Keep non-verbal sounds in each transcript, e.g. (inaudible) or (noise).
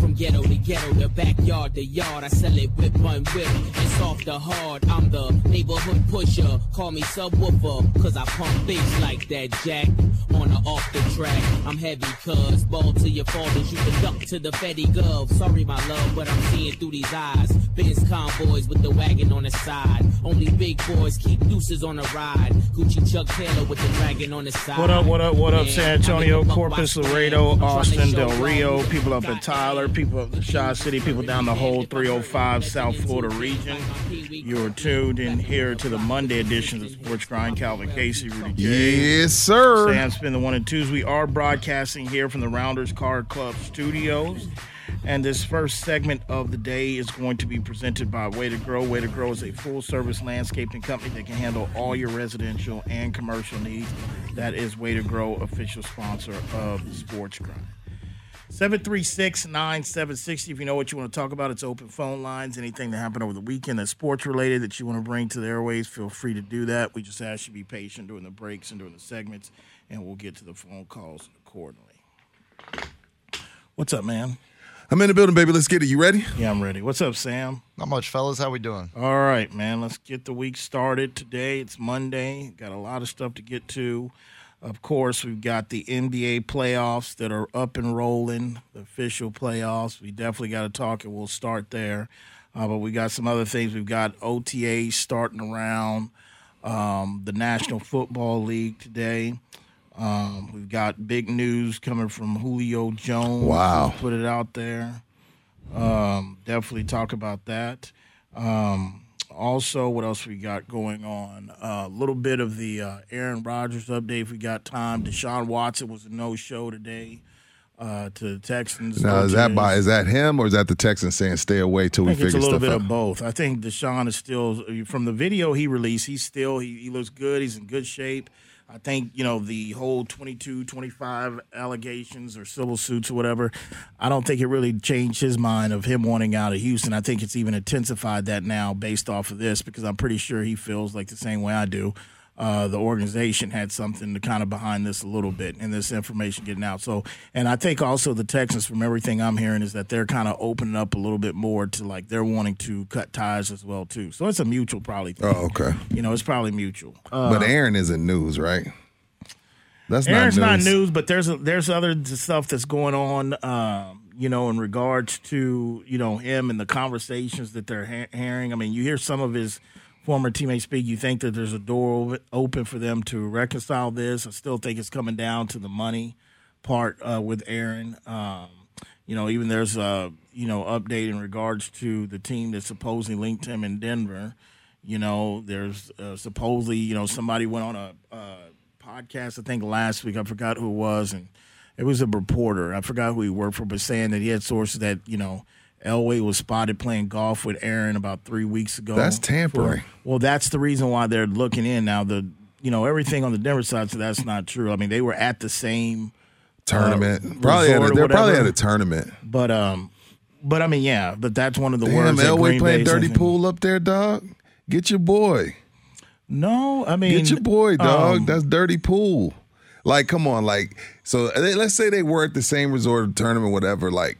From ghetto to ghetto, the backyard to yard, I sell it whip on whip. It's off the hard. I'm the neighborhood pusher. Call me subwoofer, cause I pump bass like that jack. On or off the track, I'm heavy cuz. Ball to your fathers, you can duck to the Fetty Gov. Sorry, my love, but I'm seeing through these eyes. Benz convoys with the wagon on the side. Only big boys keep deuces on the ride. Gucci Chuck Taylor with the dragon on the side. What up, what up, what up, San Antonio, the Corpus, Laredo, plan. I'm tryna Austin, Del. Rio, people up in Tyler, people of in Shaw City, people down the whole 305 South Florida region. You're tuned in here to the Monday edition of Sports Grind. Calvin Casey, Rudy J. Yes, sir. Sam Spin the one and twos. We are broadcasting here from the Rounders Card Club studios. And this first segment of the day is going to be presented by Way to Grow. Way to Grow is a full service landscaping company that can handle all your residential and commercial needs. That is Way to Grow, official sponsor of Sports Grind. 736 9760. If you know what you want to talk about, it's open phone lines. Anything that happened over the weekend that's sports related that you want to bring to the airways, feel free to do that. We just ask you to be patient during the breaks and during the segments, and we'll get to the phone calls accordingly. What's up, man? I'm in the building, baby. Let's get it. You ready? Yeah, I'm ready. What's up, Sam? Not much, fellas. How we doing? All right, man. Let's get the week started today. It's Monday. Got a lot of stuff to get to. Of course, we've got the NBA playoffs that are up and rolling, the official playoffs. We definitely got to talk, and we'll start there. Uh, but we got some other things. We've got OTA starting around um, the National Football League today. Um, we've got big news coming from Julio Jones. Wow. Put it out there. Um, definitely talk about that. Um, also, what else we got going on? A little bit of the uh, Aaron Rodgers update. If we got time, Deshaun Watson was a no-show today uh, to the Texans. Now, is that by is that him or is that the Texans saying stay away till we think it's figure a little bit out? of both. I think Deshaun is still from the video he released. He's still he, he looks good. He's in good shape. I think you know the whole 22, 25 allegations or civil suits or whatever. I don't think it really changed his mind of him wanting out of Houston. I think it's even intensified that now based off of this because I'm pretty sure he feels like the same way I do. Uh, the organization had something to kind of behind this a little bit and this information getting out. So, and I think also the Texans, from everything I'm hearing, is that they're kind of opening up a little bit more to like they're wanting to cut ties as well too. So it's a mutual probably. Thing. Oh, okay. You know, it's probably mutual. Uh, but Aaron isn't news, right? That's Aaron's not not news. news, but there's a, there's other stuff that's going on. Um, you know, in regards to you know him and the conversations that they're ha- hearing. I mean, you hear some of his former teammates speak. You think that there's a door open for them to reconcile this. I still think it's coming down to the money part uh, with Aaron. Um, you know, even there's a you know update in regards to the team that supposedly linked him in Denver. You know, there's uh, supposedly you know somebody went on a uh, podcast I think last week. I forgot who it was, and it was a reporter. I forgot who he worked for, but saying that he had sources that you know Elway was spotted playing golf with Aaron about three weeks ago. That's tampering. well, that's the reason why they're looking in now. The you know everything on the Denver side, so that's not true. I mean, they were at the same Tournament. uh, probably at a, they're probably at a tournament. But um, but I mean, yeah, but that's one of the Damn, words. Elway Green playing Bay's dirty pool up there, dog. Get your boy. No, I mean, Get your boy, dog. um, That's dirty pool. Like, come on, like, so let's say they were at the same resort tournament, whatever. Like,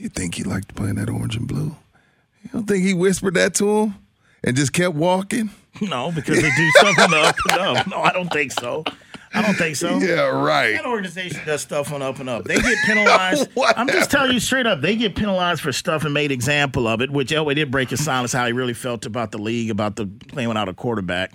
you think he liked playing that orange and blue? You don't think he whispered that to him and just kept walking? no, because they do stuff on the up and up. No, I don't think so. I don't think so. Yeah, right. That organization does stuff on up and up. They get penalized. (laughs) I'm just telling you straight up. They get penalized for stuff and made example of it, which oh, Elway did break his silence how he really felt about the league, about the playing without a quarterback.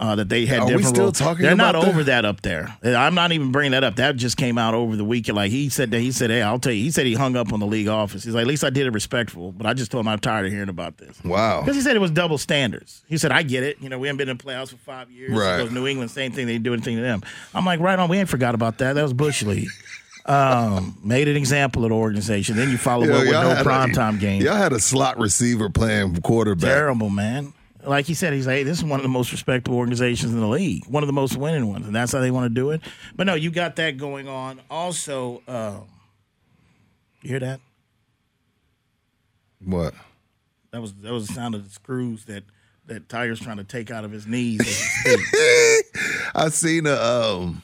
Uh, that they had Are we different still roles. talking They're not that? over that up there. I'm not even bringing that up. That just came out over the weekend. Like he said that he said, "Hey, I'll tell you." He said he hung up on the league office. He's like, "At least I did it respectful." But I just told him I'm tired of hearing about this. Wow. Because he said it was double standards. He said, I get it. You know, we haven't been in the playoffs for five years. Right. New England, same thing. They didn't do anything to them. I'm like, right on. We ain't forgot about that. That was Bush League. Um, made an example of the organization. Then you follow Yo, up with no primetime game. Y'all had a slot receiver playing quarterback. Terrible, man. Like he said, he's like, hey, this is one of the most respectable organizations in the league, one of the most winning ones, and that's how they want to do it. But no, you got that going on. Also, um, you hear that? What? That was that was the sound of the screws that that Tiger's trying to take out of his knees. As he (laughs) speaks. I seen a um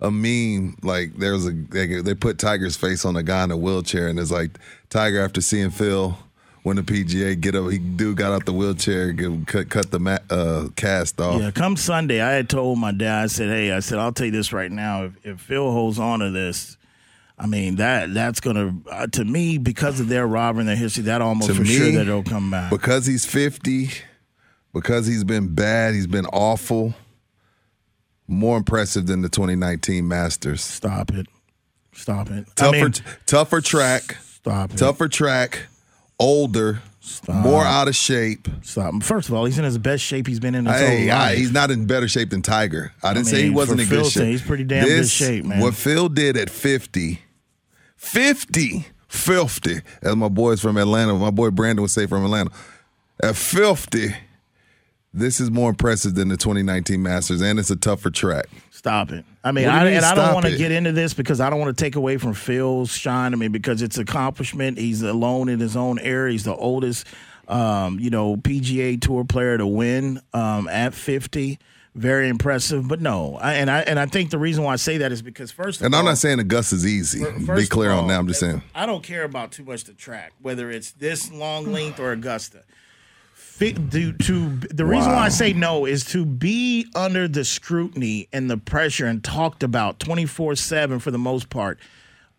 a meme like there was a they, they put Tiger's face on a guy in a wheelchair and it's like Tiger after seeing Phil win the PGA get up he dude got out the wheelchair get, cut cut the ma- uh, cast off. Yeah, come Sunday, I had told my dad, I said, "Hey, I said I'll tell you this right now. If, if Phil holds on to this, I mean that that's gonna uh, to me because of their robbery and their history, that almost To for me, sure that it'll come back. Because he's 50, because he's been bad, he's been awful. More impressive than the 2019 Masters. Stop it, stop it. I Tougher mean, tougher track, stop it. tougher track, older, Stop. more out of shape. Stop. First of all, he's in his best shape he's been in his Hey, whole I- life. he's not in better shape than Tiger. I didn't say he wasn't in good shape. he's pretty damn good shape, man. What Phil did at 50, 50, filthy, as my boys from Atlanta, my boy Brandon would say from Atlanta, at 50, this is more impressive than the 2019 Masters, and it's a tougher track. Stop it. I mean, What do you I, mean and I don't want to get into this because I don't want to take away from Phil's shine. I mean, because it's accomplishment. He's alone in his own area. He's the oldest, um, you know, PGA Tour player to win um, at 50. Very impressive. But no, I, and I and I think the reason why I say that is because first of And all, I'm not saying Augusta's easy. Be clear on that. I'm just saying. I don't care about too much the track, whether it's this long length or Augusta. To, to the reason why I say no is to be under the scrutiny and the pressure and talked about 24 7 for the most part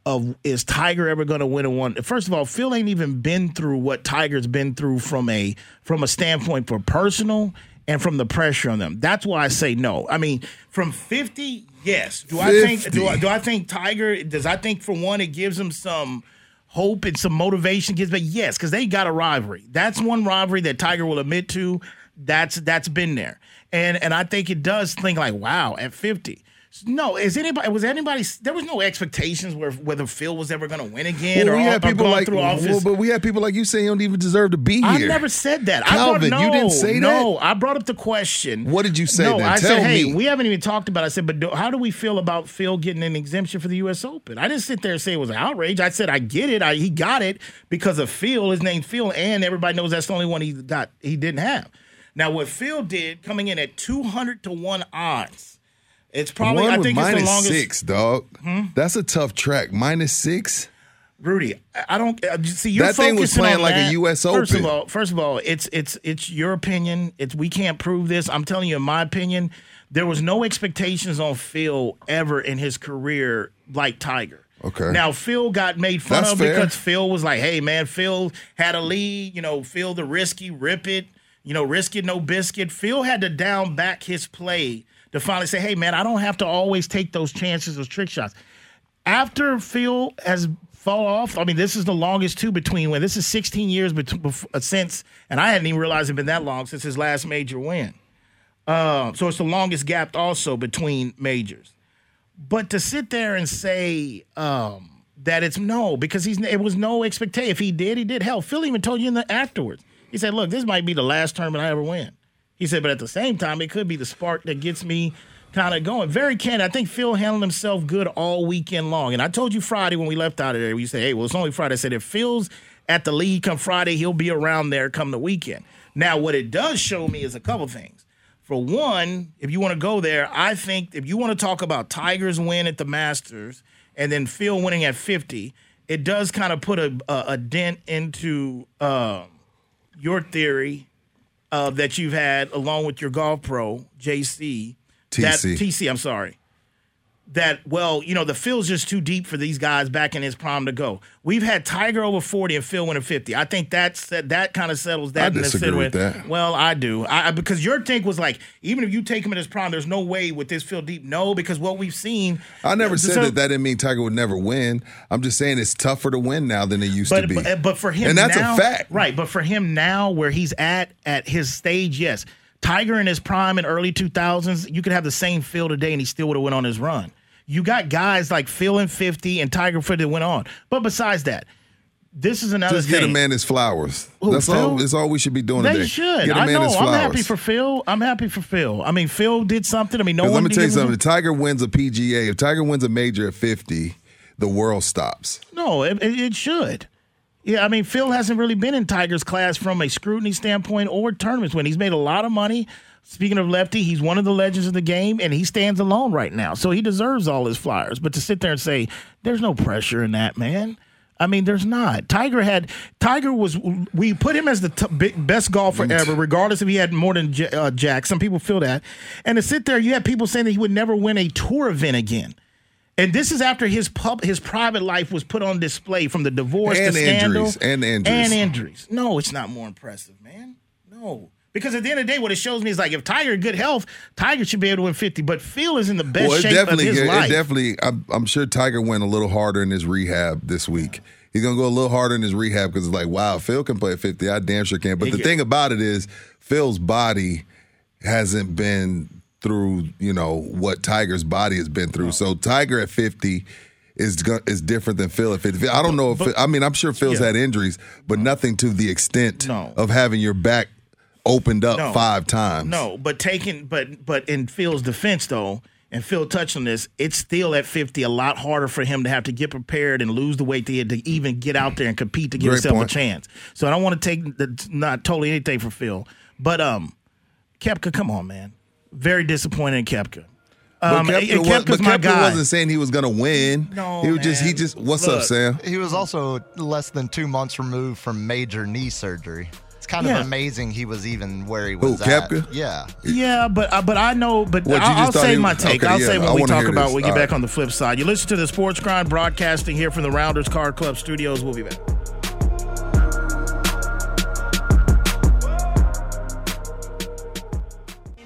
of is Tiger ever going to win a one? First of all, Phil ain't even been through what Tiger's been through from a from a standpoint for personal and from the pressure on them. That's why I say no. I mean, from 50, yes. Do I think do I, do I think Tiger does I think for one it gives him some hope and some motivation gives but yes, because they got a rivalry. That's one rivalry that Tiger will admit to. That's that's been there. And and I think it does think like, wow, at 50. No, is anybody was anybody there was no expectations where whether Phil was ever gonna win again Well, or, we all- had or people going like, through all well, but we had people like you saying you don't even deserve to be here. I never said that. Calvin, I brought, no, you didn't say No, that? I brought up the question. What did you say No, then? I Tell said, hey, me. we haven't even talked about. It. I said, but do, how do we feel about Phil getting an exemption for the U.S. Open? I didn't sit there and say it was an outrage. I said I get it. I, he got it because of Phil. His name Phil, and everybody knows that's the only one he got. He didn't have. Now, what Phil did, coming in at two hundred to one odds, it's probably One I think it's the longest. Hmm? six, dog. That's a tough track. Minus six. Rudy, I- don't uh, see. You're That thing was playing like a that. US First of all, first of all, it's it's it's your opinion. It's we can't prove this. I'm telling you, in my opinion, there was no expectations on Phil ever in his career like Tiger. Okay. Now Phil got made fun That's of fair. because Phil was like, "Hey man, Phil had a lead. You know, Phil the risky, rip it. You know, risk it, no biscuit." Phil had to down back his play to finally say, "Hey man, I don't have to always take those chances, those trick shots." after Phil has fall off, I mean, this is the longest two between when this is 16 years uh, since, and I hadn't even realized it had been that long since his last major win. Uh, so it's the longest gap also between majors. But to sit there and say um, that it's no, because he's it was no expectation. If he did, he did. Hell, Phil even told you in the afterwards. He said, "Look, this might be the last tournament I ever win." He said, but at the same time, it could be the spark that gets me kind of going. Very candid. I think Phil handled himself good all weekend long. And I told you Friday when we left out of there, we said, hey, well, it's only Friday. I said, if Phil's at the lead come Friday, he'll be around there come the weekend. Now, what it does show me is a couple things. For one, if you want to go there, I think if you want to talk about Tigers win at the Masters and then Phil winning at 50, it does kind of put a, a, a dent into uh, your theory uh, that you've had along with your golf pro, JC. That, TC. TC, I'm sorry. That well, you know, the field's just too deep for these guys back in his prime to go. We've had Tiger over forty and Phil winning fifty. I think that's that, that kind of settles that. I disagree with that. Well, I do. I, because your take was like, even if you take him in his prime, there's no way with this field deep. No, because what we've seen. I never So- said that that didn't mean Tiger would never win. I'm just saying it's tougher to win now than it used to be. but eh, but for him, and that's now- a fact, right? But for him now, where he's at at his stage, yes, Tiger in his prime in early 2000s, you could have the same Phil today, and he still would have went on his run. You got guys like Phil and 50 and Tiger 50 that went on. But besides that, this is another Just thing. get a man his flowers. Who, that's all. That's all we should be doing They today. should. Get a I man know. his I'm happy for Phil. I'm happy for Phil. I mean, Phil did something. I mean, no one. let me tell you something. If Tiger wins a PGA, if Tiger wins a major at 50, the world stops. No, it, it it should. Yeah, I mean, Phil hasn't really been in Tiger's class from a scrutiny standpoint or tournaments when He's made a lot of money. Speaking of lefty, he's one of the legends of the game, and he stands alone right now. So he deserves all his flyers. But to sit there and say there's no pressure in that, man. I mean, there's not. Tiger had Tiger was. We put him as the t- best golfer ever, regardless if he had more than J- uh, Jack. Some people feel that, and to sit there, you had people saying that he would never win a tour event again. And this is after his pub, his private life was put on display from the divorce, And the scandal, injuries, and injuries. and injuries. No, it's not more impressive, man. No, because at the end of the day, what it shows me is like if Tiger in good health, Tiger should be able to win fifty. But Phil is in the best well, it shape of definitely, his it life. definitely. I'm, I'm sure Tiger went a little harder in his rehab this week. He's gonna go a little harder in his rehab because it's like, wow, Phil can play at 50. I damn sure can. But He the can. thing about it is, Phil's body hasn't been through, you know, what Tiger's body has been through. So Tiger at 50 is is different than Phil at 50. I don't know if I mean I'm sure Phil's Yeah. had injuries, but nothing to the extent No. of having your back opened up No. five times. No, but taking but but in Phil's defense though, and Phil touched on this, it's still at 50 a lot harder for him to have to get prepared and lose the weight to, to even get out there and compete to give Great himself point. a chance. So I don't want to take the, not totally anything for Phil, but um, Koepka, come on, man, very disappointed in Koepka. But Um, Koepka, and wa- Koepka's but my wasn't saying he was going to win. No, he was just he just. What's up, Sam? He was also less than two months removed from major knee surgery. It's kind Yeah. of amazing he was even where he Who, was at. Koepka? Yeah. Yeah, but uh, but I know, but What, I'll, I'll say my take. okay, I'll yeah, say I when we talk about when we get All back right. on the flip side. You listen to the Sports Grind broadcasting here from the Rounders Card Club studios. We'll be back.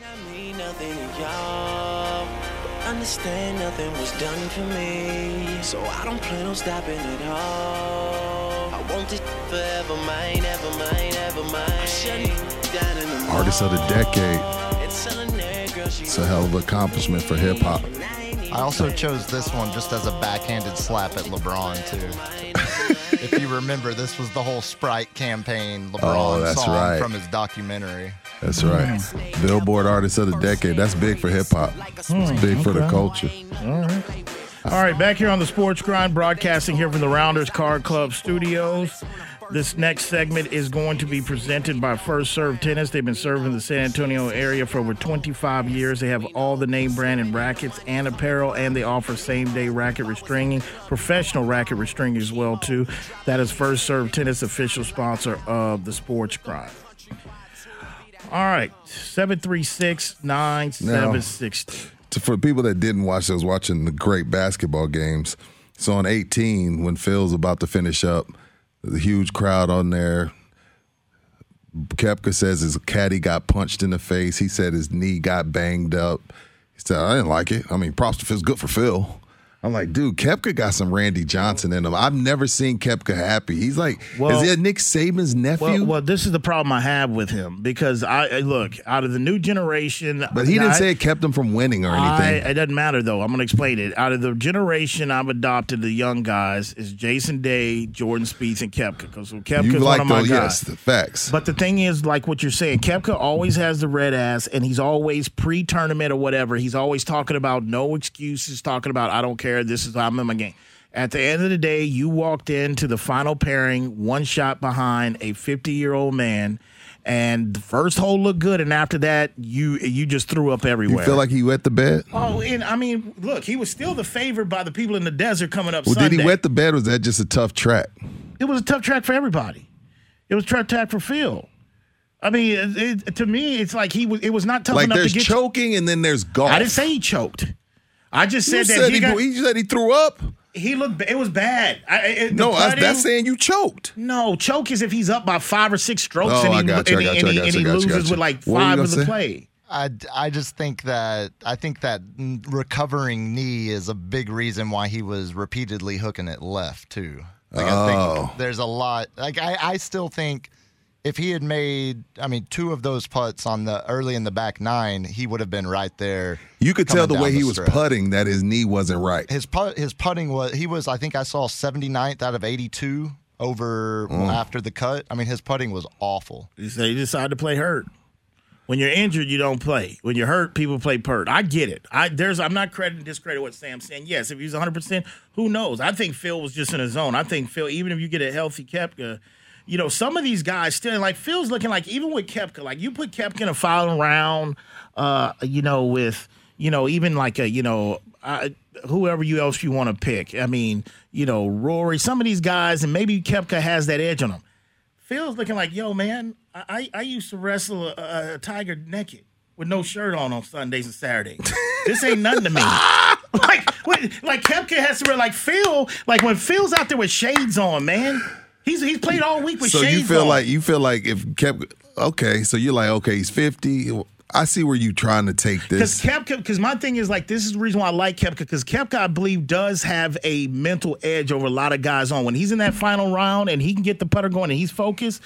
I mean nothing to y'all, but understand nothing was done for me. So I don't plan on stopping at all. I want this forever, mine, ever mine, ever mine. I'm shutting down in the Artist of the decade. It's telling that girl she It's a hell of an accomplishment for hip hop. I also chose this one just as a backhanded slap at LeBron, too. if you remember, this was the whole Sprite campaign oh, LeBron Oh, that's song right. from his documentary. That's right. Hmm. Billboard Artist of the Decade. That's big for hip hop. It's big for the culture. All right, back here on the Sports Grind, broadcasting here from the Rounders Card Club studios. This next segment is going to be presented by First Serve Tennis. They've been serving the San Antonio area for over 25 years. They have all the name brand and rackets and apparel, and they offer same day racket restringing, professional racket restringing as well too. That is First Serve Tennis, official sponsor of the Sports Grind. All right, 736 9760. To- For people that didn't watch, I was watching the great basketball games. So on 18, when Phil's about to finish up, the huge crowd on there. Koepka says his caddy got punched in the face. He said his knee got banged up. He said, I didn't like it. I mean, props to Phil's good for Phil. I'm like, dude, Koepka got some Randy Johnson in him. I've never seen Koepka happy. He's like, Well- is he Nick Saban's nephew? Well, well, this is the problem I have with him because I I- look out of the new generation. but he didn't I- say it kept him from winning or I, anything. it doesn't matter though. I'm going to explain it. Out of the generation I've adopted, the young guys is Jason Day, Jordan Spieth, and Koepka. Because Koepka you is one like of my those, guys. yes, the facts. But the thing is, like what you're saying, Koepka always has the red ass, and he's always pre-tournament or whatever. He's always talking about no excuses, talking about I don't care. This is I'm in my game. At the end of the day, you walked into the final pairing, one shot behind a 50 year old man, and the first hole looked good, and after that, you you just threw up everywhere. you feel like he wet the bed? Oh, and I mean, look, he was still the favorite by the people in the desert coming up Well, Sunday. did he wet the bed? Or was that just a tough track? it was a tough track for everybody. It was a tough track for Phil. I mean, it, it- to me, it's like he was. It was not tough Like enough there's to get. choking and then there's golf. I didn't say he choked. I just You said that said he, he, got, he said he threw up. he looked. It was bad. I, it, No, the I, putting- that's saying you choked. No, choke is if he's up by five or six strokes Oh, and he, got you, and I he, got and he, I and he I loses got with like What were you five gonna of the say? play. I, I just think that I think that recovering knee is a big reason why he was repeatedly hooking it left too. Like I Oh. think there's a lot. Like I, I still think if he had made, I mean, two of those putts on the early in the back nine, he would have been right there. You could tell the way down he the was putting that his knee wasn't right. His putt, his putting was he was I think I saw 79th out of 82 over Mm. after the cut. I mean, his putting was awful. He said he decided to play hurt. When you're injured, you don't play. When you're hurt, people play pert. I get it. I there's I'm not crediting discredit what Sam's saying. Yes, if he's 100, percent who knows? I think Phil was just in his zone. I think Phil, even if you get a healthy Koepka, you know, some of these guys still like Phil's looking like even with Koepka, like you put Koepka in a final round, uh, you know, with you know even like a you know. Uh, whoever you else you want to pick. I mean, you know, Rory, some of these guys, and maybe Koepka has that edge on him. Phil's looking like, yo, man, I, I used to wrestle a, a tiger naked with no shirt on on Sundays and Saturdays. this ain't nothing to me. (laughs) like, like Koepka has to wear like Phil, like when Phil's out there with shades on, man. He's he's played all week with Shane. So you feel on. like you feel like if kept okay, so you're like okay, he's 50. I see where you trying to take this. Because. Koepka, because my thing is like this is the reason why I like Koepka because Koepka I believe does have a mental edge over a lot of guys on when he's in that final round and he can get the putter going and he's focused.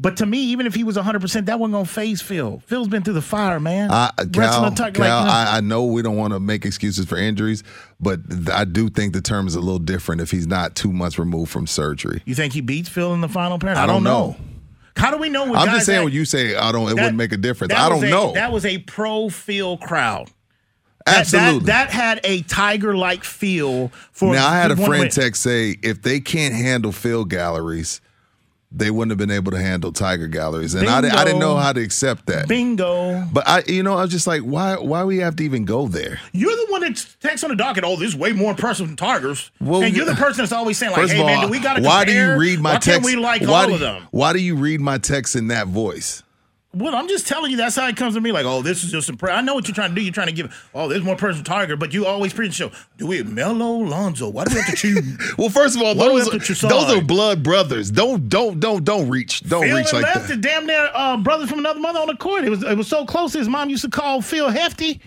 But to me, even if he was 100, percent that wasn't gonna phase Phil. Phil's been through the fire, man. I, Cal, Cal like, know- I, I know we don't want to make excuses for injuries, but th- I do think the term is a little different if he's not two months removed from surgery. you think he beats Phil in the final pair? I don't know. How do we know? What I'm just saying that- when you say I don't, it that- wouldn't make a difference. I don't a- know. That was a pro Phil crowd. That- Absolutely. That, that had a tiger like feel for. now I had a friend text say if they can't handle field galleries, they wouldn't have been able to handle tiger galleries, and I, I didn't know how to accept that. Bingo. But I, you know, I was just like, why? Why we have to even go there? You're the one that texts on the docket. Oh, this is way more impressive than Tigers. Well, and you're the (laughs) person that's always saying like, "Hey all, man, do we got to why do you read my why text? We like why all do, of them? Why do you read my text in that voice? Well, I'm just telling you that's how it comes to me. Like, oh, this is just impressive. I know what you're trying to do. You're trying to give. Oh, there's more person Tiger, but you always preach the show. Do we Melo Lonzo? Why do we have to choose? (laughs) Well, first of all, Why those choose those are blood brothers. Don't don't don't don't reach. Don't Phil reach like left that. the damn near uh, brothers from another mother on the court. It was it was so close. His mom used to call Phil Hefty.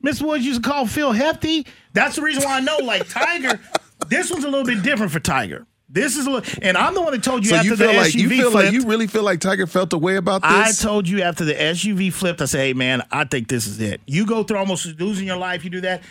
Miss Woods used to call Phil Hefty. That's the reason why I know. Like Tiger, (laughs) this one's a little bit different for Tiger. This is a little, and I'm the one that told you So after you the feel like SUV you feel flipped. like you really feel like Tiger felt a way about this. I told you after the SUV flipped, I said, "Hey man, I think this is it." You go through almost losing your life. You do that.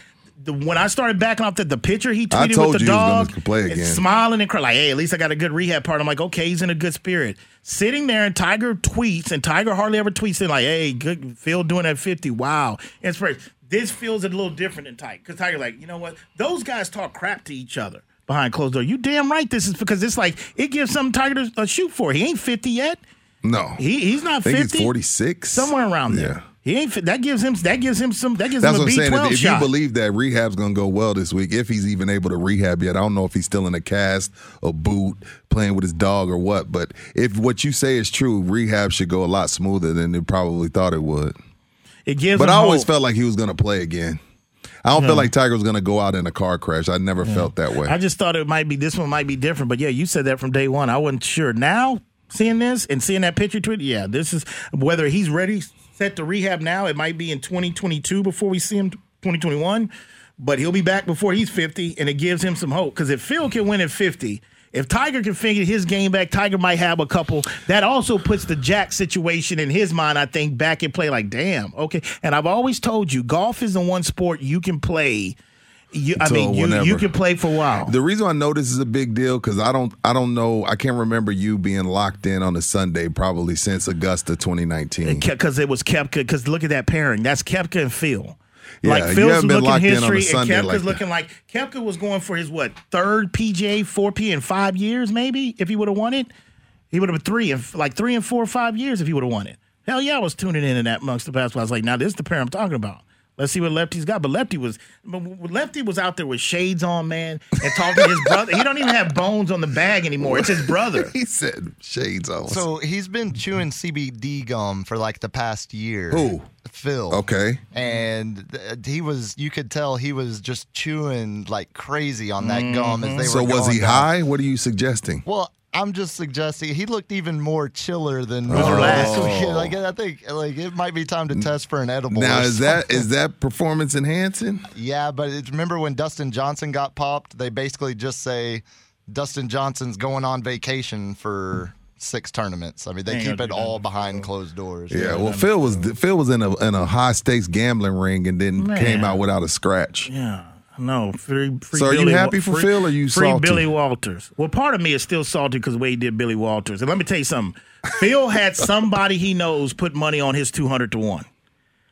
The, when I started backing off the, the picture he tweeted with the you he was dog, and smiling and crying, like, "Hey, at least I got a good rehab part." I'm like, "Okay, he's in a good spirit." Sitting there and Tiger tweets, and Tiger hardly ever tweets in like, "Hey, good Phil doing at 50. Wow, inspiration." This feels a little different than Tiger because Tiger, like, you know what? Those guys talk crap to each other behind closed door. You damn right. This is because it's like it gives some Tiger uh, shoot for. He ain't 50 yet. no, He he's not I think 50. he's 46, somewhere around there. Yeah. He ain't. That gives him. That gives him some. That gives That's him a what I'm B saying. twelve If, if shot. you believe that rehab's gonna go well this week, if he's even able to rehab yet, I don't know if he's still in a cast, a boot, playing with his dog or what. But if what you say is true, rehab should go a lot smoother than they probably thought it would. it gives. But I always hope. felt like he was gonna play again. I don't feel like Tiger was gonna go out in a car crash. I never felt that way. I just thought it might be. This one might be different. But yeah, you said that from day one. I wasn't sure. Now seeing this and seeing that picture tweet, yeah, this is whether he's ready, set to rehab now. It might be in 2022 before we see him 2021. But he'll be back before he's 50, and it gives him some hope. Because if Phil can win at 50. If Tiger can figure his game back, Tiger might have a couple. That also puts the Jack situation in his mind, I think, back in play. Like, damn, okay. And I've always told you, golf is the one sport you can play. You, I mean, you, you can play for a while. The reason I know this is a big deal because I don't, I don't know, I can't remember you being locked in on a Sunday probably since Augusta 2019. because it was Koepka. Because look at that pairing. That's Koepka and Phil. Yeah, like Phil's looking locked in on a history, and Koepka's like looking like Koepka was going for his what third PGA 4P in five years, maybe if he would have won it, he would have been three and like three and four or five years if he would have won it. Hell yeah, I was tuning in to that amongst the past. I was like, now this is the pair I'm talking about. Let's see what Lefty's got. But Lefty was but Lefty was out there with shades on, man, and talking to his (laughs) brother. He don't even have bones on the bag anymore. It's his brother. (laughs) He said shades on. So he's been chewing CBD gum for like the past year. Who? Phil. okay. And he was, you could tell he was just chewing like crazy on that gum as they mm-hmm. were. So were was he down. high? What are you suggesting? Well, I'm just suggesting he looked even more chiller than Oh. normal weekend. (laughs) Like I think, like it might be time to test for an edible. Now is that something. is that performance enhancing? Yeah, but it's, remember when Dustin Johnson got popped? They basically just say Dustin Johnson's going on vacation for six tournaments. I mean, they Ain't keep it all behind closed doors. Yeah. Well, Phil was Phil was in a in a high stakes gambling ring and then Man. came out without a scratch. Yeah. No, free, free So are you happy for free, Phil or you salty? free salty? Billy Walters? Well, part of me is still salty because the way he did Billy Walters. And let me tell you something. Phil had somebody he knows put money on his two hundred to one.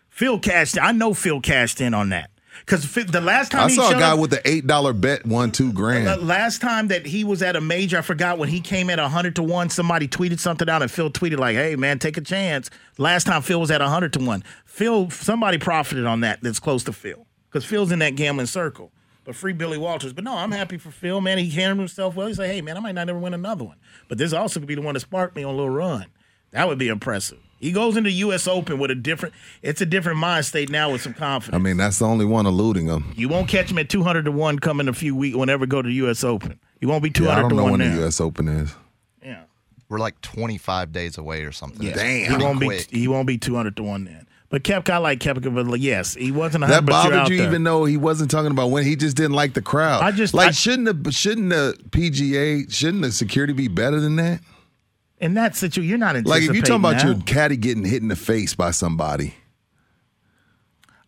Phil cashed. In. I know Phil cashed in on that because the last time I he saw a guy up- with the eight dollar bet won two the grand. last time that he was at a major, I forgot when he came at 100 to 1, somebody tweeted something out and Phil tweeted like, "Hey man, take a chance." Last time Phil was at 100 to 1. Phil somebody profited on that that's close to Phil cuz Phil's in that gambling circle. But free Billy Walters. But no, I'm happy for Phil, man. He handled himself well. He said, "Hey man, I might not ever win another one." But this also could be the one that sparked me on a little run. That would be impressive. He goes into US Open with a different it's a different mind state now with some confidence. I mean, that's the only one eluding him. You won't catch him at 200 to 1 coming a few weeks whenever go to the US Open. He won't be 200 Yeah, I don't to know 1 when now. the U.S. Open is. Yeah. We're like 25 days away or something. Yeah. Damn. He won't be Quick. he won't be 200 to 1 then. But Koepka, I like Koepka, but like, yes, he wasn't 100 That bothered you, there. even though he wasn't talking about when he just didn't like the crowd. I just- like I- shouldn't the shouldn't the PGA shouldn't the security be better than that? In that situation, you're not in. Like if you're talking about anticipating your caddy getting hit in the face by somebody,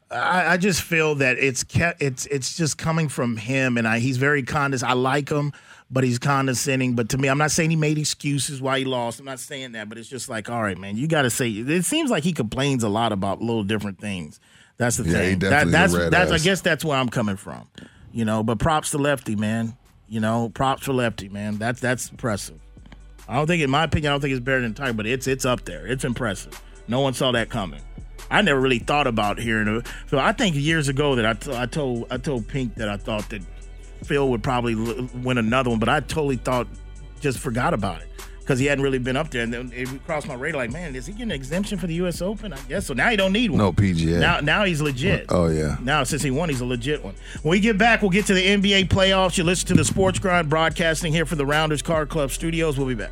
I, I just feel that it's it's it's just coming from him, and I, he's very condescending. I like him, but he's condescending. But to me, I'm not saying he made excuses why he lost. I'm not saying that, but it's just like, all right, man, you got to say. It seems like he complains a lot about little different things. That's the Yeah, thing. definitely that's that's I guess that's where I'm coming from. You know, but props to Lefty, man. You know, props for Lefty, man. That's that's impressive. I don't think, in my opinion, I don't think it's better than Tiger, but it's it's up there. It's impressive. No one saw that coming. I never really thought about hearing it. So I think years ago that I, t- I told I told Pink that I thought that Phil would probably l- win another one, but I totally thought just forgot about it because he hadn't really been up there, and then it crossed my radar. Like, man, is he getting an exemption for the U.S. Open? I guess so. Now he don't need one. no PGA. Now, now he's legit. oh yeah. Now, since he won, he's a legit one. When we get back, we'll get to the NBA playoffs. You listen to the Sports Grind broadcasting here for the Rounders Card Club Studios. We'll be back.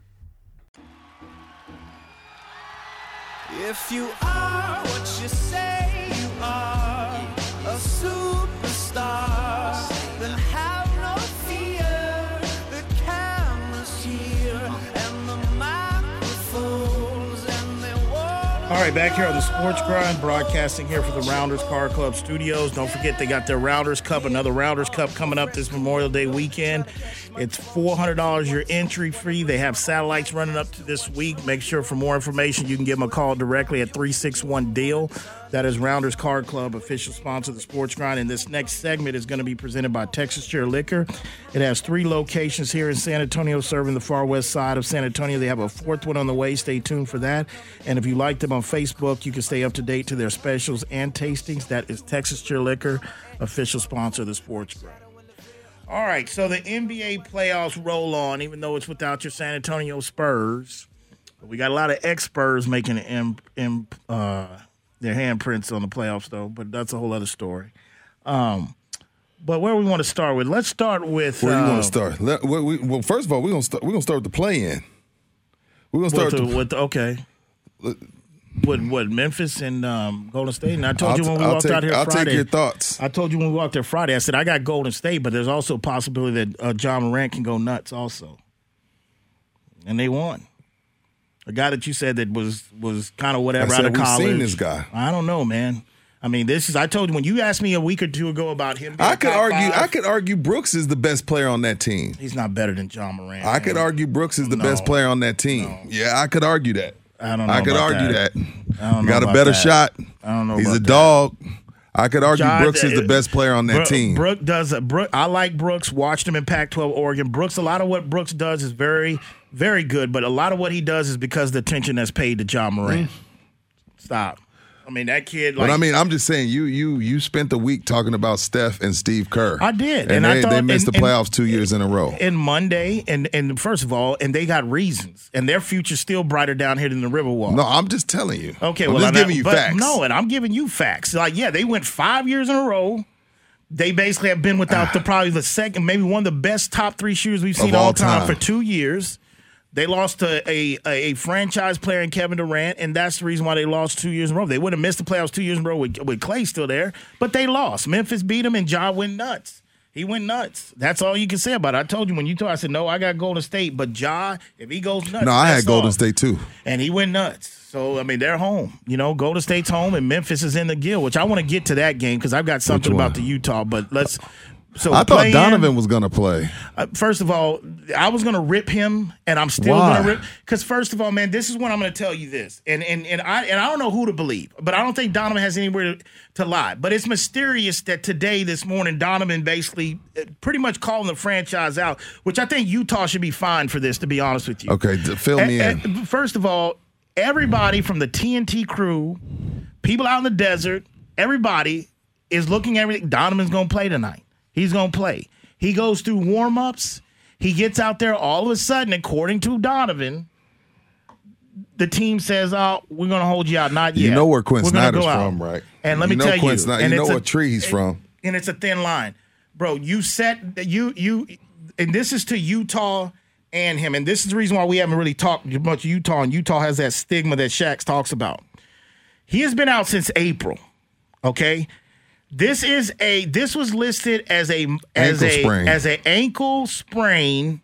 If you are what All right, back here on the Sports Grind, broadcasting here for the Rounders Card Club Studios. Don't forget they got their Rounders Cup, another Rounders Cup coming up this Memorial Day weekend. It's four hundred dollars your entry fee. They have satellites running up to this week. Make sure for more information you can give them a call directly at three six one deal. That is Rounders Card Club, official sponsor of the Sports Grind. And this next segment is going to be presented by Texas Chair Liquor. It has three locations here in San Antonio, serving the far west side of San Antonio. They have a fourth one on the way. Stay tuned for that. And if you like them on Facebook, you can stay up to date to their specials and tastings. That is Texas Chair Liquor, official sponsor of the Sports Grind. All right, so the NBA playoffs roll on, even though it's without your San Antonio Spurs. We got a lot of ex Spurs making im, uh, their handprints on the playoffs, though. But that's a whole other story. Um, but where we want to start with? Let's start with. Where you uh, want to start? Let, we, we, well, first of all, we're gonna start. We're gonna start with the play-in. We're gonna start. With, the, the, with the, okay. With what Memphis and um, Golden State, and I told I'll you when we I'll walked take- out here I'll Friday. take your thoughts. I told you when we walked there Friday. I said I got Golden State, but there's also a possibility that uh, Ja Morant can go nuts also, and they won. A guy that you said that was was kind of whatever I out said of we've college. seen this guy. I don't know, man. I mean, this is. I told you when you asked me a week or two ago about him. being I could argue. five, I could argue Brooks is the best player on that team. He's not better than Ja Morant. I could argue Brooks is the No. best player on that team. Yeah, I could argue that. I don't know. I could argue that. that. I don't know Got a better that. shot. I don't know He's a that. dog. I could argue John, Brooks is the uh, best player on that Brook, team. Brook does. A, Brook, I like Brooks. Watched him in Pac-12 Oregon. Brooks. A lot of what Brooks does is very, very good. But a lot of what he does is because the attention that's paid to Ja Morant. Mm. Stop. I mean that kid. Like, but I mean, I'm just saying, you you you spent the week talking about Steph and Steve Kerr. I did, and, and I they, thought- they missed and- the and- playoffs two years in a row. and Monday, and and first of all, and they got reasons, and their future's still brighter down here than the Riverwalk. No, I'm just telling you. Okay, I'm well, just I'm giving not- you but facts. No, and I'm giving you facts. Like, yeah, they went five years in a row. They basically have been without the (sighs) probably the second, maybe one of the best top three shooters we've seen Of all, all time, time. for two years. They lost to a, a a franchise player in Kevin Durant, and that's the reason why they lost two years in a row. They would have missed the playoffs two years in a row with, with Klay still there, but they lost. Memphis beat them, and Ja went nuts. He went nuts. That's all you can say about it. I told you when you told I said no, I got Golden State, but Ja, if he goes nuts, no, I had Golden all State too. and he went nuts. So I mean, they're home. You know, Golden State's home, and Memphis is in the gill. Which I want to get to that game because I've got something about the Utah. But let's. So I thought Donovan was going to play. uh, first of all, I was going to rip him, and I'm still going to rip. Because first of all, man, this is when I'm going to tell you this, and and and I and I don't know who to believe, but I don't think Donovan has anywhere to, to lie. But it's mysterious that today, this morning, Donovan basically uh, pretty much calling the franchise out, which I think Utah should be fined for this. To be honest with you, Okay, fill me Eh, in. eh, First of all, everybody from the TNT crew, people out in the desert, everybody is looking at everything. Donovan's going to play tonight. He's going to play. He goes through warm ups. He gets out there all of a sudden, according to Donovan, the team says, "Oh, we're going to hold you out." Not yet. You know where Quin Snyder's go out." from, right? And let You me tell Quin you, Snyder- and you know it's a- what tree he's and- from. and it's a thin line, bro. You set you you, and this is to Utah and him, and this is the reason why we haven't really talked much Utah, and Utah has that stigma that Shax talks about. He has been out since April. Okay, this is a this was listed as a as Ankle a sprain. as an ankle sprain.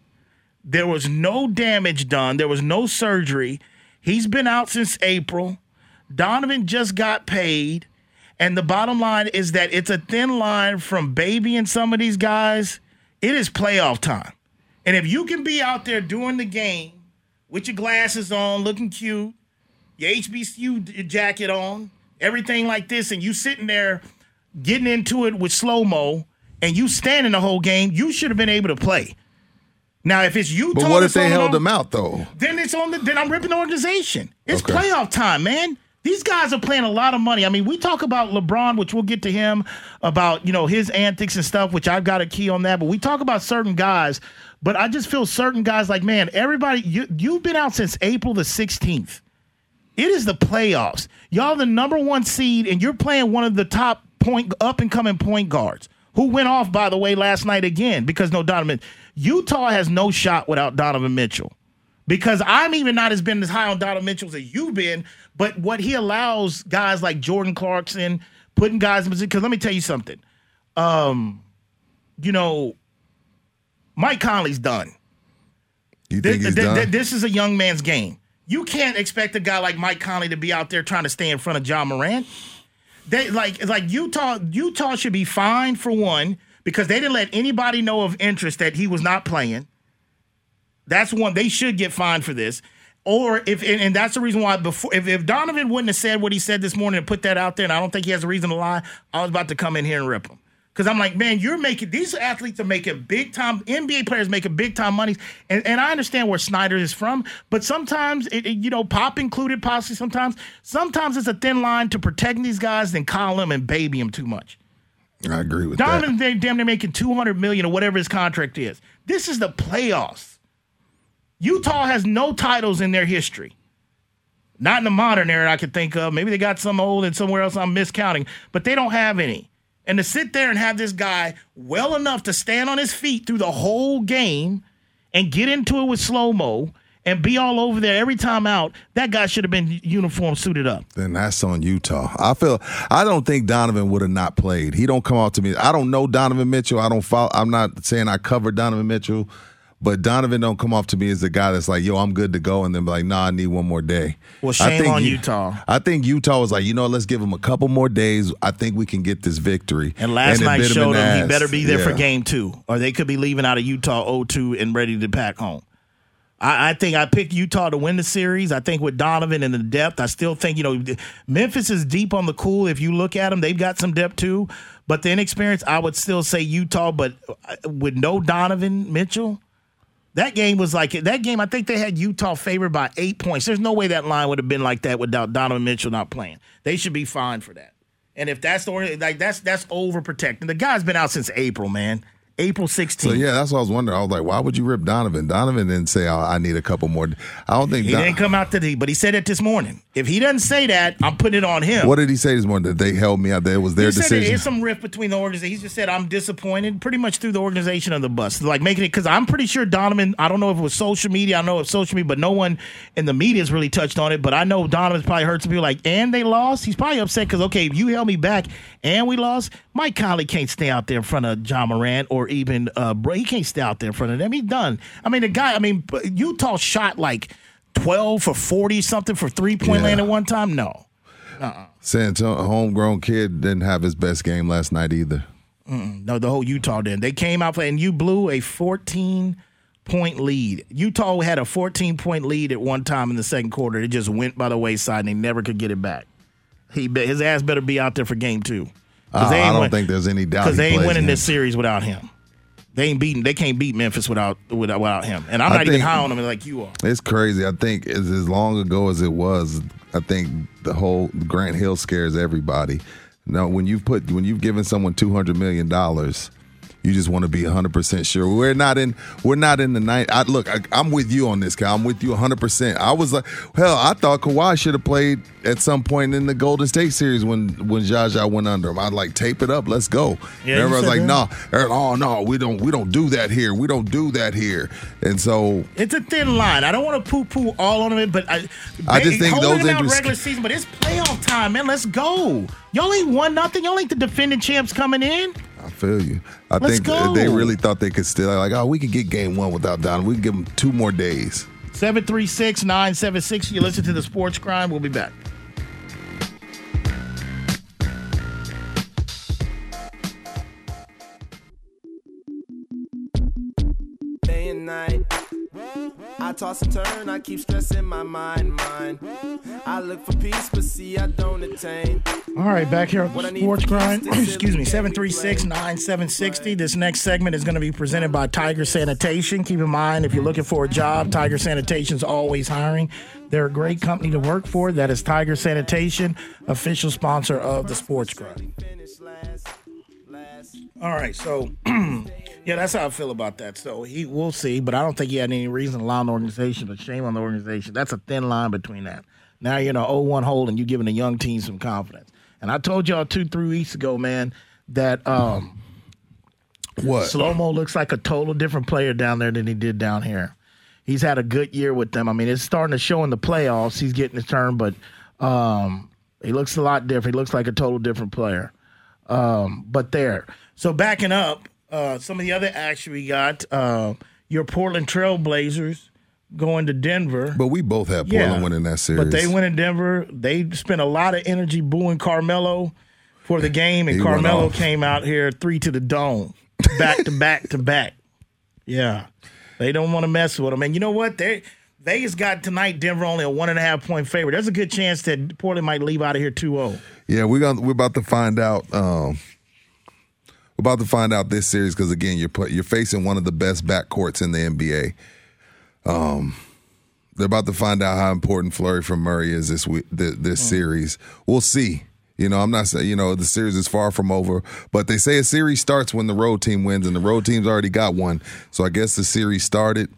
There was no damage done. There was no surgery. He's been out since April. Donovan just got paid. And the bottom line is that it's a thin line from baby and some of these guys. It is playoff time. And if you can be out there doing the game with your glasses on, looking cute, your HBCU jacket on, everything like this, and you sitting there getting into it with slow mo, and you standing the whole game, you should have been able to play. Now, if it's Utah, But what if they held the- him out though? then it's on the then I'm ripping the organization. It's Okay. playoff time, man. These guys are playing a lot of money. I mean, we talk about LeBron, which we'll get to him about, you know, his antics and stuff, which I've got a key on that. But we talk about certain guys, but I just feel certain guys like, man, everybody, you, you've been out since April the 16th. It is the playoffs. Y'all the number one seed, and you're playing one of the top point up and coming point guards who went off, by the way, last night again because no Donovan. Utah has no shot without Donovan Mitchell. Because I'm even not as been as high on Donovan Mitchell as you've been, but what he allows guys like Jordan Clarkson, putting guys in position. Because let me tell you something. Um, you know, Mike Conley's done. You Th- think he's th- done? th- this is a young man's game. You can't expect a guy like Mike Conley to be out there trying to stay in front of Ja Morant. They like like Utah. Utah should be fined for one because they didn't let anybody know of interest that he was not playing. That's one they should get fined for this. Or if and, and that's the reason why before if, if Donovan wouldn't have said what he said this morning and put that out there, and I don't think he has a reason to lie, I was about to come in here and rip him. Because I'm like, man, you're making these athletes are making big time NBA players making big time money, and, and I understand where Snyder is from, but sometimes it, it- you know, pop included, possibly sometimes, sometimes it's a thin line to protect these guys than call them and baby them too much. I agree with Donovan, that. they damn near making two hundred million or whatever his contract is. This is the playoffs. Utah has no titles in their history. Not in the modern era I could think of. Maybe they got some old and somewhere else I'm miscounting, but they don't have any. And to sit there and have this guy well enough to stand on his feet through the whole game and get into it with slow mo and be all over there every time out, that guy should have been uniform suited up. Then that's on Utah. I feel I don't think Donovan would have not played. He don't come out to me. I don't know Donovan Mitchell. I don't follow. I'm not saying I cover Donovan Mitchell, But Donovan don't come off to me as the guy that's like, yo, I'm good to go, and then be like, nah, I need one more day. Well, I shame think on Utah. I think Utah was like, you know, let's give him a couple more days. I think we can get this victory. And last it night showed him he better be there for game two, or they could be leaving out of Utah 0-2 and ready to pack home. I, I think I picked Utah to win the series. I think with Donovan and the depth, I still think you know Memphis is deep on the cool. If you look at them, they've got some depth too. But the inexperience, I would still say Utah. But uh, with no Donovan Mitchell, that game was like that game. I think they had Utah favored by eight points. There's no way that line would have been like that without Donovan Mitchell not playing. They should be fine for that. And if that's the like that's that's overprotecting. The guy's been out since April, man. April 16th. So yeah, that's what I was wondering. I was like, why would you rip Donovan? Donovan didn't say I, I need a couple more. I don't think. He Don- didn't come out today, but he said it this morning. If he doesn't say that, I'm putting it on him. what did he say this morning? That they held me out. there. it was their decision. he said decision. there's some rift between the organization. He just said I'm disappointed, pretty much through the organization of the bus, like making it because I'm pretty sure Donovan. I don't know if it was social media. I know if social media, but no one in the media has really touched on it. But I know Donovan's probably heard some people like, and they lost. He's probably upset because okay, you held me back and we lost. Mike Conley can't stay out there in front of Ja Morant or even uh, Bro. He can't stay out there in front of them. He's done. I mean, the guy. I mean, Utah shot like 12 for 40 something for three point Yeah. land at one time. No. San Antonio, homegrown kid didn't have his best game last night either. No, the whole Utah did. They came out and you blew a 14 point lead. Utah had a 14 point lead at one time in the second quarter. It just went by the wayside and they never could get it back. He his ass better be out there for game two. I, I don't win- think there's any doubt. because they ain't winning him. this series without him. They ain't beating. They can't beat Memphis without without, without him. And I'm I not even high on him like you are. It's crazy. I think as, as long ago as it was, I think the whole Grant Hill scares everybody. Now, when you've put when you've given someone two hundred million dollars, you just want to be hundred percent sure. We're not in. We're not in the night. I, look, I, I'm with you on this, Kyle. I'm with you hundred percent. I was like, hell, I thought Kawhi should have played at some point in the Golden State series when when Jaja went under him. I'd like tape it up. Let's go. Yeah, you everybody's said like, no, Everyone, oh no, we don't we don't do that here. We don't do that here. And so It's a thin line. I don't want to poo poo all on it, but I, I just think those out injuries- regular season, but it's playoff time, man. Let's go. Y'all ain't won nothing. Y'all ain't the defending champs coming in. I feel you. I Let's think go. they really thought they could still like, oh, we could get game one without Don. We can give them two more days. 736 976. You listen to the Sports Grind. We'll be back. day and night. I toss and turn, I keep stressing my mind, mind. I look for peace, but see, I don't attain. All right, back here on need Sports Grind. Excuse me, is 736 9760. This next segment is going to be presented by Tiger Sanitation. Keep in mind, if you're looking for a job, Tiger Sanitation is always hiring. They're a great company to work for. That is Tiger Sanitation, official sponsor of the Sports Grind. Finish last, last. All right, so (clears throat) yeah, that's how I feel about that. So he, we'll see, but I don't think he had any reason to lie on the organization, but shame on the organization. That's a thin line between that. Now you're in an 0-1 hole and you're giving a young team some confidence. And I told y'all two, three weeks ago, man, that um, What? Slow Mo looks like a total different player down there than he did down here. He's had a good year with them. I mean, it's starting to show in the playoffs. He's getting his turn, but um, he looks a lot different. He looks like a total different player. Um, but there. So backing up, uh, some of the other action we got, uh, your Portland Trailblazers going to Denver. But we both had Portland winning that series. But they went in Denver. They spent a lot of energy booing Carmelo for the game, and He Carmelo came out here three to the dome, back to back to back. Yeah, they don't want to mess with him. And you know what? They Vegas got tonight Denver only a one and a half point favorite. There's a good chance that Portland might leave out of here 2-0. Yeah, we're gonna we're about to find out. Um, we're about to find out this series because again, you're put, you're facing one of the best backcourts in the NBA. Um, they're about to find out how important Flurry from Murray is this week, this, this series. We'll see. You know, I'm not saying you know the series is far from over, but they say a series starts when the road team wins, and the road team's already got one. So I guess the series started,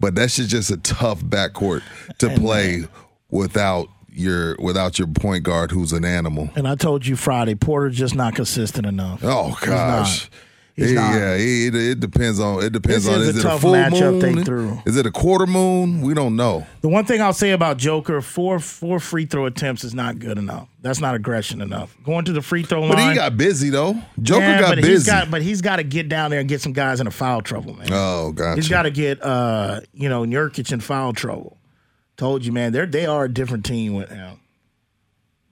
but that's just just a tough backcourt to play without your without your point guard who's an animal. And I told you Friday, Porter's just not consistent enough. Oh He's gosh. not. He's yeah, not. yeah, it, it depends on it depends This on is is a it a tough full matchup they moon? threw. Is it a quarter moon? We don't know. The one thing I'll say about Joker, four four free throw attempts is not good enough. That's not aggression enough. Going to the free throw line. But he got busy though. Joker Yeah, got but He's busy. got, but he's got to get down there and get some guys in into foul trouble, man. oh, gotcha. He's got to get uh, you know Nurkic in foul trouble. Told you, man. They're they are a different team with him.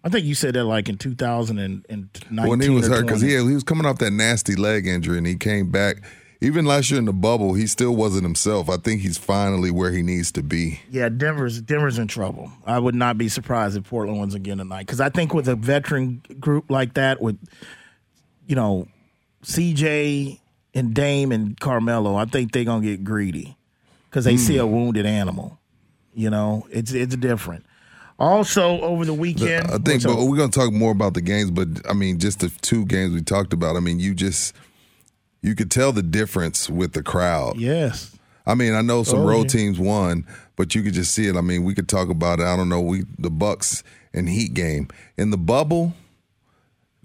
I think you said that like in 2019 when he was hurt because 20. he, he was coming off that nasty leg injury and he came back. Even last year in the bubble, he still wasn't himself. I think he's finally where he needs to be. Yeah, Denver's Denver's in trouble. I would not be surprised if Portland wins again tonight because I think with a veteran group like that, with you know CJ and Dame and Carmelo, I think they're gonna get greedy because they see hmm. a wounded animal. You know, it's it's different. Also, over the weekend, I think, but we're going to talk more about the games. But I mean, just the two games we talked about. I mean, you just you could tell the difference with the crowd. yes, I mean, I know some Oh, road yeah. teams won, but you could just see it. I mean, we could talk about it. I don't know. We the Bucks and Heat game in the bubble.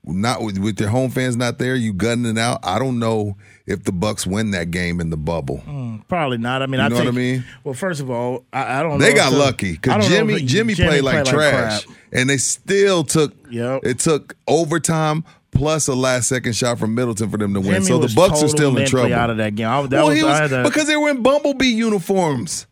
Not with, with their home fans not there, you gunning it out. I don't know if the Bucks win that game in the bubble. Mm, probably not. I mean, You I know think. what I mean? Well, first of all, I, I don't. They got the- lucky because don't Jimmy Jimmy, played like trash, crap. and they still took. Yep. It took overtime plus a last second shot from Middleton for them to win. Jimmy so the Bucks are still in trouble. Out of that game, I, that well, was, was a- because they were in Bumblebee uniforms.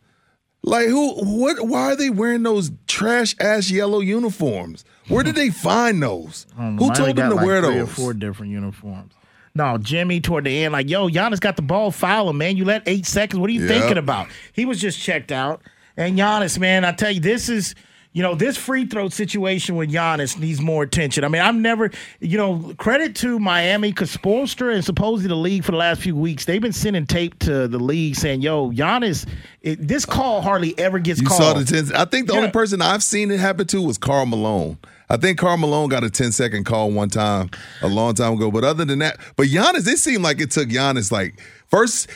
Like who? What? Why are they wearing those trash ass yellow uniforms? Where did they find those? Who told them to like wear those? Four different uniforms. No, Jimmy toward the end, like, yo, Giannis got the ball, foul him, man. You let eight seconds. What are you Yep. thinking about? He was just checked out. And Giannis, man, I tell you, this is, you know, this free throw situation with Giannis needs more attention. I mean, I've never, you know, credit to Miami because Spoelstra and supposedly the league for the last few weeks, they've been sending tape to the league saying, yo, Giannis, it, this call hardly ever gets You called. saw the ten. I think the only person I've seen it happen to was Karl Malone. I think Karl Malone got a 10 second call one time a long time ago. But other than that, but Giannis, it seemed like it took Giannis like first.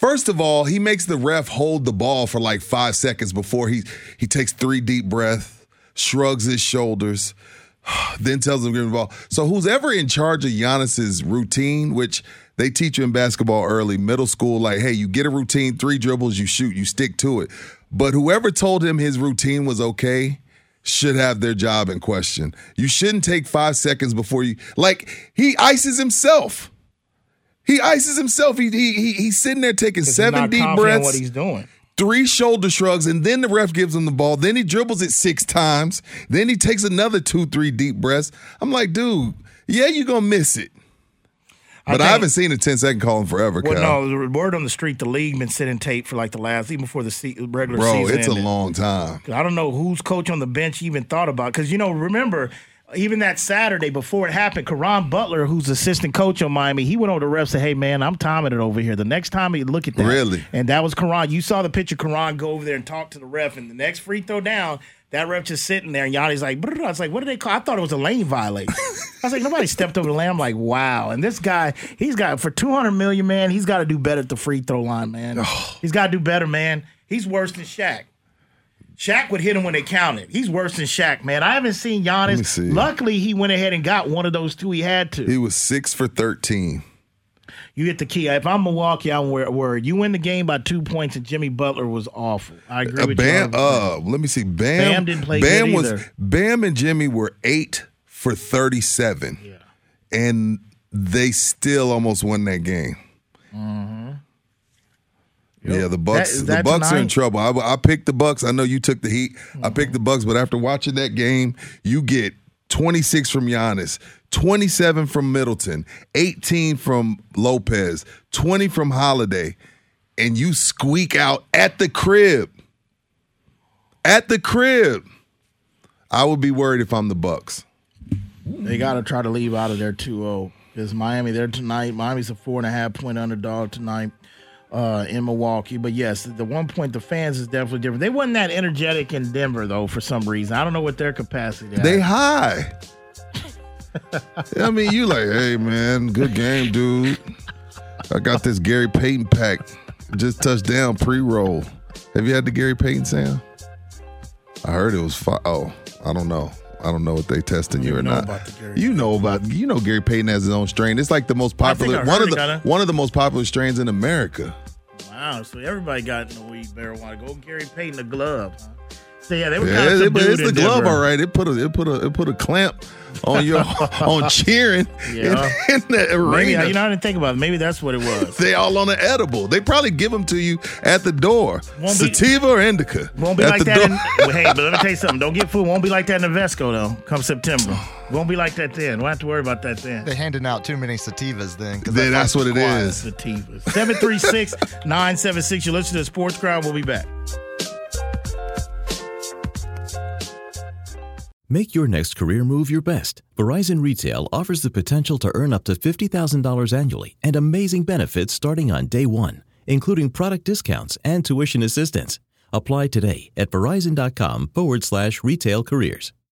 First of all, he makes the ref hold the ball for like five seconds before he he takes three deep breaths, shrugs his shoulders, (sighs) then tells him to give him the ball. So who's ever in charge of Giannis's routine, which they teach you in basketball early, middle school, like, hey, you get a routine, three dribbles, you shoot, you stick to it. But whoever told him his routine was okay should have their job in question. You shouldn't take five seconds before you like he ices himself. He ices himself. He, he, he he's sitting there taking seven deep breaths What he's doing. three shoulder shrugs, and then the ref gives him the ball. Then he dribbles it six times. Then he takes another two, three deep breaths. I'm like, dude, yeah, you're gonna miss it. But I, think- haven't seen a 10 second call in forever, Well, Cal. no, the word on the street, the league been sitting tape for like the last, even before the se- regular Bro, season. Bro, it's a long time. I don't know whose coach on the bench even thought about because you know, remember. Even that Saturday before it happened, Caron Butler, who's assistant coach on Miami, he went over to the ref and said, Hey man, I'm timing it over here. The next time he look at that. Really? And that was Caron. You saw the picture Caron go over there and talk to the ref, and the next free throw down, that ref just sitting there, and Giannis like, "Brr." I was like, what did they call? I thought it was a lane violation. I was like, nobody stepped over the lane. I'm like, wow. And this guy, he's got for 200 million, man, he's got to do better at the free throw line, man. he's got to do better, man. He's worse than Shaq. Shaq would hit him when they counted. He's worse than Shaq, man. I haven't seen Giannis. see. Luckily, he went ahead and got one of those two he had to. He was six for 13. You hit the key. If I'm Milwaukee, I'm wor- worried. You win the game by two points, and Jimmy Butler was awful. I agree Uh, with Bam, you. uh, let me see. Bam, Bam didn't play Bam was either. Bam and Jimmy were eight for 37. Yeah. And they still almost won that game. Yeah, the Bucks. That- the Bucks are in trouble. I, I picked the Bucks. I know you took the Heat. I mm-hmm. picked the Bucks, but after watching that game, you get 26 from Giannis, 27 from Middleton, 18 from Lopez, 20 from Holiday, and you squeak out at the crib. At the crib. I would be worried if I'm the Bucks. They got to try to leave out of there 2-0 because Miami there tonight. Miami's a four and a half point underdog tonight uh, in Milwaukee. But yes, the one point the fans is definitely different. They wasn't that energetic in Denver though for some reason. I don't know what their capacity. is. They high. I mean, you like, hey man, good game, dude. I got this Gary Payton pack. Just touched down pre-roll. Have you had the Gary Payton sound? I heard it was fi- oh, I don't know. I don't know what they testing you or not. about the Gary you know about you know Gary Payton has his own strain. It's like the most popular I one of the got a- one of the most popular strains in America. Wow, so everybody got in the weed marijuana. Go Gary Payton the glove. Huh? So yeah, they were Yeah, kind of it- but it's the glove, Denver. all right. It put a it put a it put a clamp on your (laughs) on cheering Yeah. in, in the Maybe uh, arena. you know I didn't think about it. Maybe that's what it was. (laughs) they all on the edible. They probably give them to you at the door. Won't be- Sativa or indica. Won't be at like the that. door. In, (laughs) well, hey, but let me tell you something. Don't get fooled. Won't be like that in the Vesco though. Come September, (sighs) won't be like that then. We'll have to worry about that then. They're handing out too many sativas then. 'cause Then that that's what fucks it quiet. is. Sativas. 736 976. You listen to the Sports Grind. We'll be back. Make your next career move your best. Verizon Retail offers the potential to earn up to $50,000 annually and amazing benefits starting on day one, including product discounts and tuition assistance. Apply today at verizon.com forward slash retail careers.